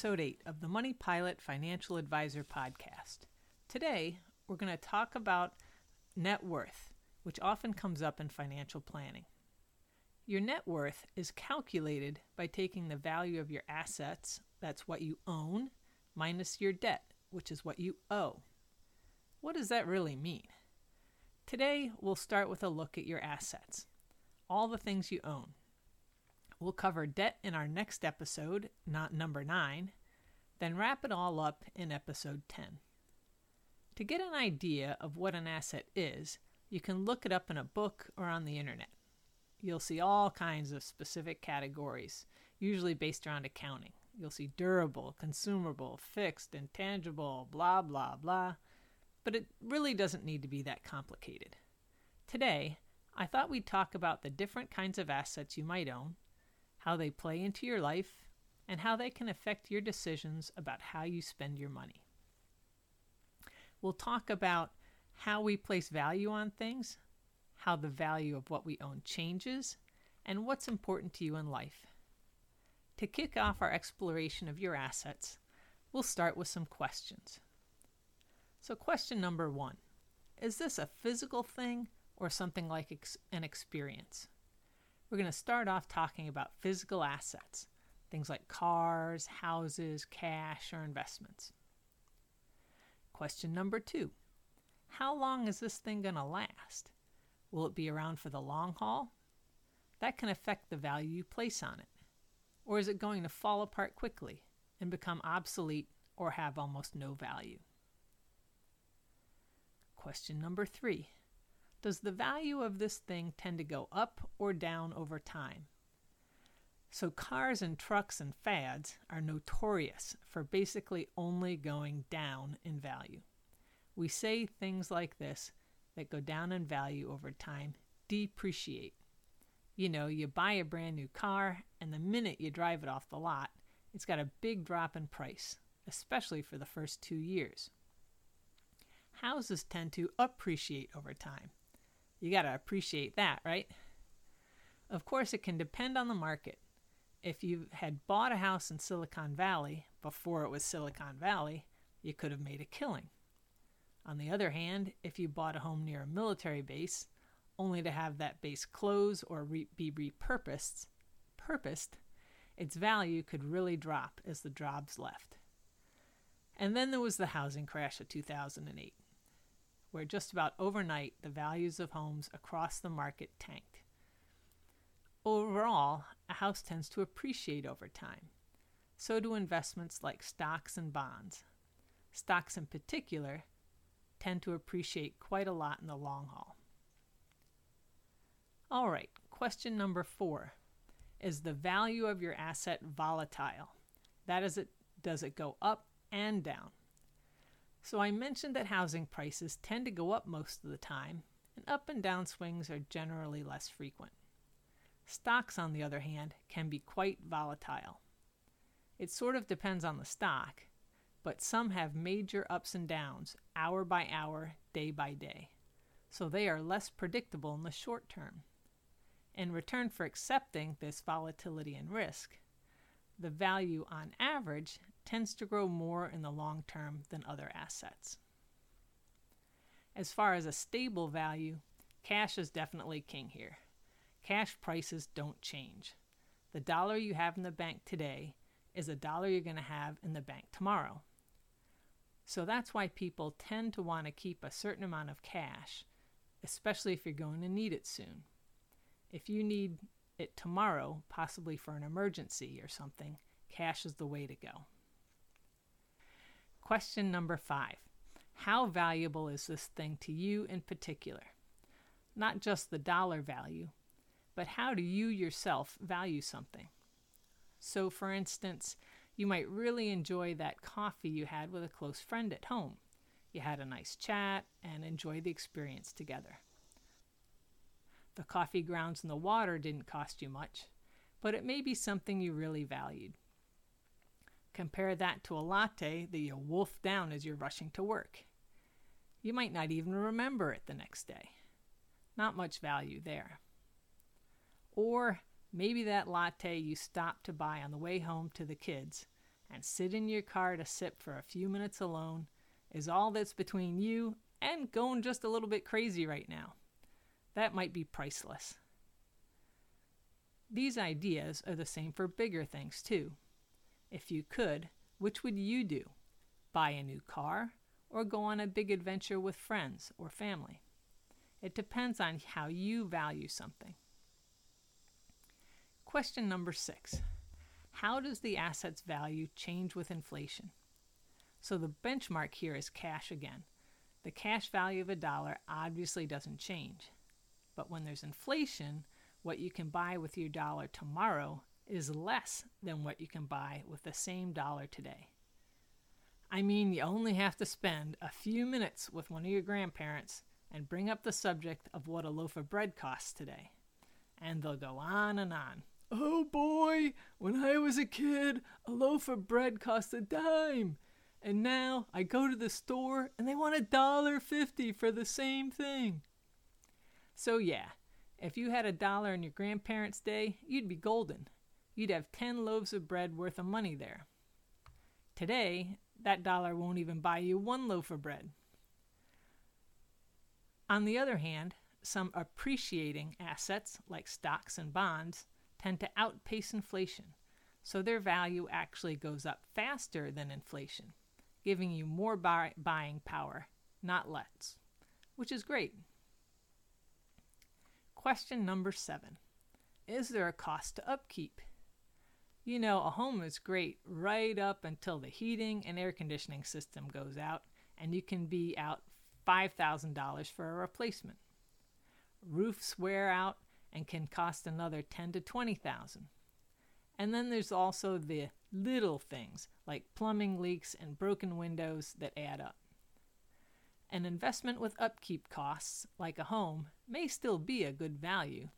Episode 8 of the Money Pilot Financial Advisor podcast. Today, we're going to talk about net worth, which often comes up in financial planning. Your net worth is calculated by taking the value of your assets, that's what you own, minus your debt, which is what you owe. What does that really mean? Today, we'll start with a look at your assets, all the things you own. We'll cover debt in our next episode, not number 9, then wrap it all up in episode 10. To get an idea of what an asset is, you can look it up in a book or on the internet. You'll see all kinds of specific categories, usually based around accounting. You'll see durable, consumable, fixed, intangible, blah, blah, blah. But it really doesn't need to be that complicated. Today, I thought we'd talk about the different kinds of assets you might own how they play into your life, and how they can affect your decisions about how you spend your money. We'll talk about how we place value on things, how the value of what we own changes, and what's important to you in life. To kick off our exploration of your assets, we'll start with some questions. So, question number one Is this a physical thing or something like ex- an experience? We're going to start off talking about physical assets, things like cars, houses, cash, or investments. Question number two How long is this thing going to last? Will it be around for the long haul? That can affect the value you place on it. Or is it going to fall apart quickly and become obsolete or have almost no value? Question number three does the value of this thing tend to go up or down over time? So, cars and trucks and fads are notorious for basically only going down in value. We say things like this that go down in value over time depreciate. You know, you buy a brand new car, and the minute you drive it off the lot, it's got a big drop in price, especially for the first two years. Houses tend to appreciate over time. You got to appreciate that, right? Of course, it can depend on the market. If you had bought a house in Silicon Valley before it was Silicon Valley, you could have made a killing. On the other hand, if you bought a home near a military base, only to have that base close or re- be repurposed, purposed, its value could really drop as the jobs left. And then there was the housing crash of 2008 where just about overnight the values of homes across the market tanked. Overall, a house tends to appreciate over time. So do investments like stocks and bonds. Stocks, in particular, tend to appreciate quite a lot in the long haul. All right, question number four Is the value of your asset volatile? That is, it, does it go up and down? So I mentioned that housing prices tend to go up most of the time, and up and down swings are generally less frequent. Stocks, on the other hand, can be quite volatile. It sort of depends on the stock, but some have major ups and downs, hour by hour, day by day, so they are less predictable in the short term. In return for accepting this volatility and risk, the value on average tends to grow more in the long term than other assets. As far as a stable value, cash is definitely king here. Cash prices don't change. The dollar you have in the bank today is a dollar you're going to have in the bank tomorrow. So that's why people tend to want to keep a certain amount of cash, especially if you're going to need it soon. If you need it tomorrow, possibly for an emergency or something, cash is the way to go. Question number five How valuable is this thing to you in particular? not just the dollar value, but how do you yourself value something? So, for instance, you might really enjoy that coffee you had with a close friend at home. You had a nice chat and enjoyed the experience together. The coffee grounds and the water didn't cost you much, but it may be something you really valued. Compare that to a latte that you wolf down as you're rushing to work. You might not even remember it the next day. Not much value there. Or maybe that latte you stopped to buy on the way home to the kids and sit in your car to sip for a few minutes alone is all that's between you and going just a little bit crazy right now. That might be priceless. These ideas are the same for bigger things too. If you could, which would you do? Buy a new car or go on a big adventure with friends or family? It depends on how you value something. Question number six How does the asset's value change with inflation? So the benchmark here is cash again. The cash value of a dollar obviously doesn't change. But when there's inflation, what you can buy with your dollar tomorrow is less than what you can buy with the same dollar today. I mean, you only have to spend a few minutes with one of your grandparents and bring up the subject of what a loaf of bread costs today. And they'll go on and on. Oh boy, when I was a kid, a loaf of bread cost a dime. And now I go to the store and they want a dollar fifty for the same thing. So yeah, if you had a dollar in your grandparents' day, you'd be golden you'd have 10 loaves of bread worth of money there. Today, that dollar won't even buy you one loaf of bread. On the other hand, some appreciating assets, like stocks and bonds, tend to outpace inflation, so their value actually goes up faster than inflation, giving you more buy- buying power, not less, which is great. Question number seven Is there a cost to upkeep? You know, a home is great right up until the heating and air conditioning system goes out, and you can be out $5,000 for a replacement. Roofs wear out and can cost another 10 to 20,000. And then there's also the little things like plumbing leaks and broken windows that add up. An investment with upkeep costs, like a home, may still be a good value,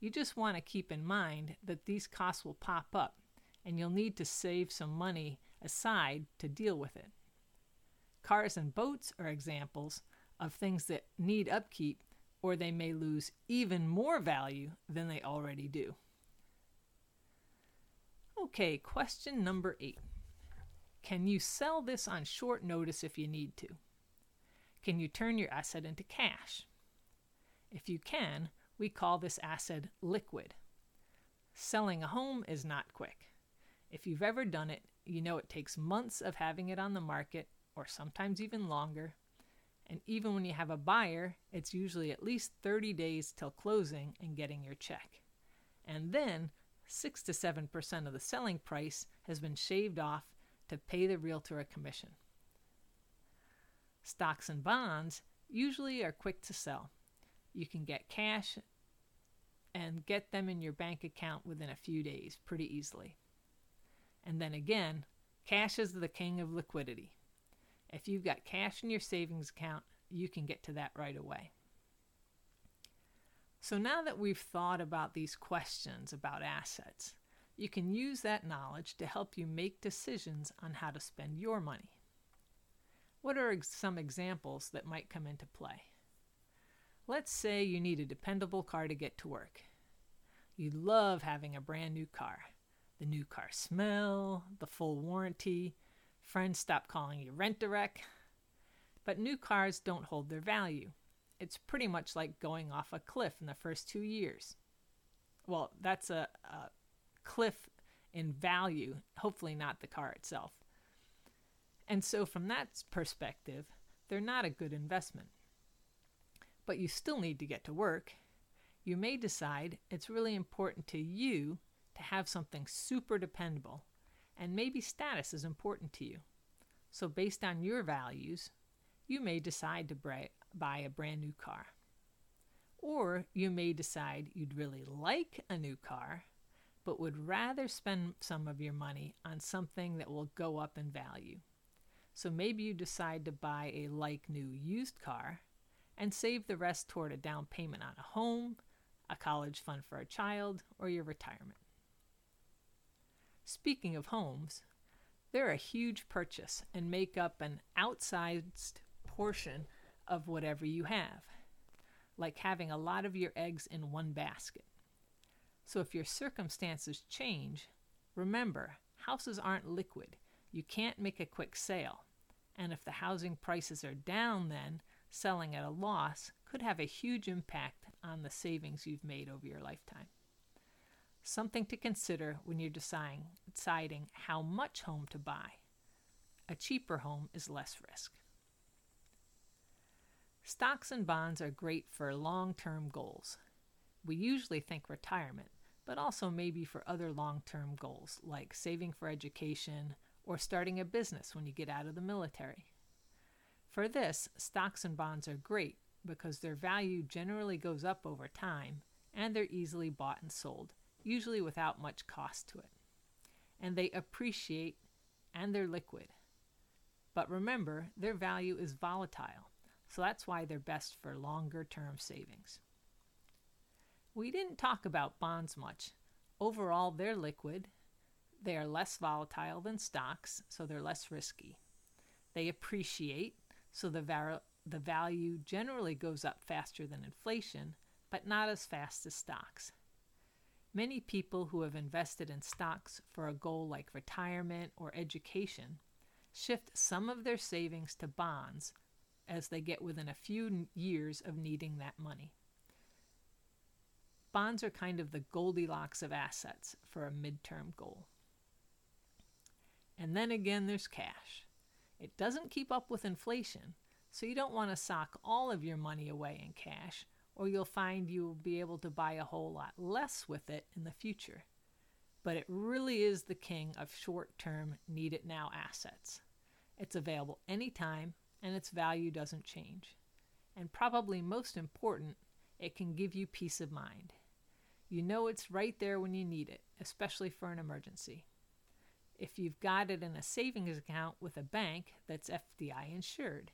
you just want to keep in mind that these costs will pop up and you'll need to save some money aside to deal with it. Cars and boats are examples of things that need upkeep or they may lose even more value than they already do. Okay, question number eight. Can you sell this on short notice if you need to? Can you turn your asset into cash? If you can, we call this asset liquid. Selling a home is not quick. If you've ever done it, you know it takes months of having it on the market, or sometimes even longer. And even when you have a buyer, it's usually at least 30 days till closing and getting your check. And then 6 to 7% of the selling price has been shaved off to pay the realtor a commission. Stocks and bonds usually are quick to sell. You can get cash and get them in your bank account within a few days pretty easily. And then again, cash is the king of liquidity. If you've got cash in your savings account, you can get to that right away. So now that we've thought about these questions about assets, you can use that knowledge to help you make decisions on how to spend your money. What are some examples that might come into play? Let's say you need a dependable car to get to work. You love having a brand new car. The new car smell, the full warranty, friends stop calling you rent a wreck. But new cars don't hold their value. It's pretty much like going off a cliff in the first two years. Well, that's a, a cliff in value, hopefully not the car itself. And so, from that perspective, they're not a good investment but you still need to get to work, you may decide it's really important to you to have something super dependable, and maybe status is important to you. So, based on your values, you may decide to buy a brand new car. Or you may decide you'd really like a new car, but would rather spend some of your money on something that will go up in value. So maybe you decide to buy a like new used car and save the rest toward a down payment on a home, a college fund for a child, or your retirement. Speaking of homes, they're a huge purchase and make up an outsized portion of whatever you have, like having a lot of your eggs in one basket. So if your circumstances change, remember, houses aren't liquid. You can't make a quick sale. And if the housing prices are down, then selling at a loss could have a huge impact on the savings you've made over your lifetime. Something to consider when you're deciding, deciding how much home to buy. A cheaper home is less risk. Stocks and bonds are great for long term goals. We usually think retirement, but also maybe for other long term goals like saving for education or starting a business when you get out of the military. For this, stocks and bonds are great because their value generally goes up over time and they're easily bought and sold, usually without much cost to it. And they appreciate and they're liquid. But remember, their value is volatile, so that's why they're best for longer term savings. We didn't talk about bonds much. Overall, they're liquid. They are less volatile than stocks, so they're less risky. They appreciate, so the, var- the value generally goes up faster than inflation, but not as fast as stocks. Many people who have invested in stocks for a goal like retirement or education shift some of their savings to bonds as they get within a few years of needing that money. Bonds are kind of the Goldilocks of assets for a midterm goal. And then again, there's cash. It doesn't keep up with inflation, so you don't want to sock all of your money away in cash, or you'll find you will be able to buy a whole lot less with it in the future. But it really is the king of short term, need it now assets. It's available anytime, and its value doesn't change. And probably most important, it can give you peace of mind. You know it's right there when you need it, especially for an emergency. If you've got it in a savings account with a bank that's FDIC insured.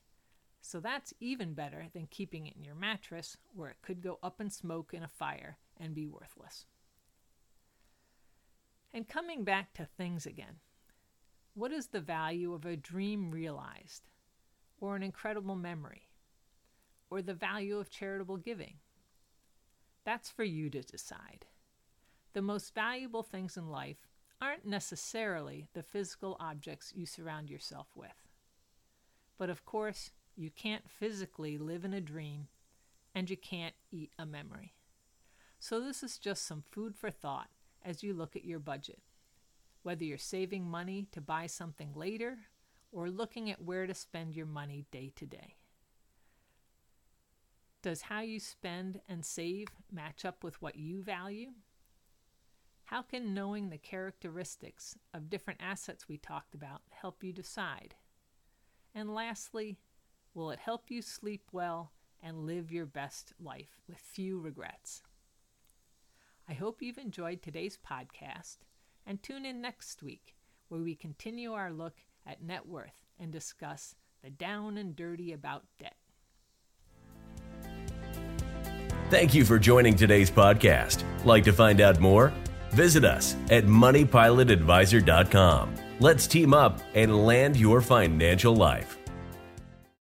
So that's even better than keeping it in your mattress where it could go up in smoke in a fire and be worthless. And coming back to things again, what is the value of a dream realized, or an incredible memory, or the value of charitable giving? That's for you to decide. The most valuable things in life aren't necessarily the physical objects you surround yourself with. But of course, you can't physically live in a dream and you can't eat a memory. So, this is just some food for thought as you look at your budget. Whether you're saving money to buy something later or looking at where to spend your money day to day. Does how you spend and save match up with what you value? How can knowing the characteristics of different assets we talked about help you decide? And lastly, will it help you sleep well and live your best life with few regrets? I hope you've enjoyed today's podcast and tune in next week where we continue our look at net worth and discuss the down and dirty about debt. Thank you for joining today's podcast. Like to find out more? Visit us at moneypilotadvisor.com. Let's team up and land your financial life.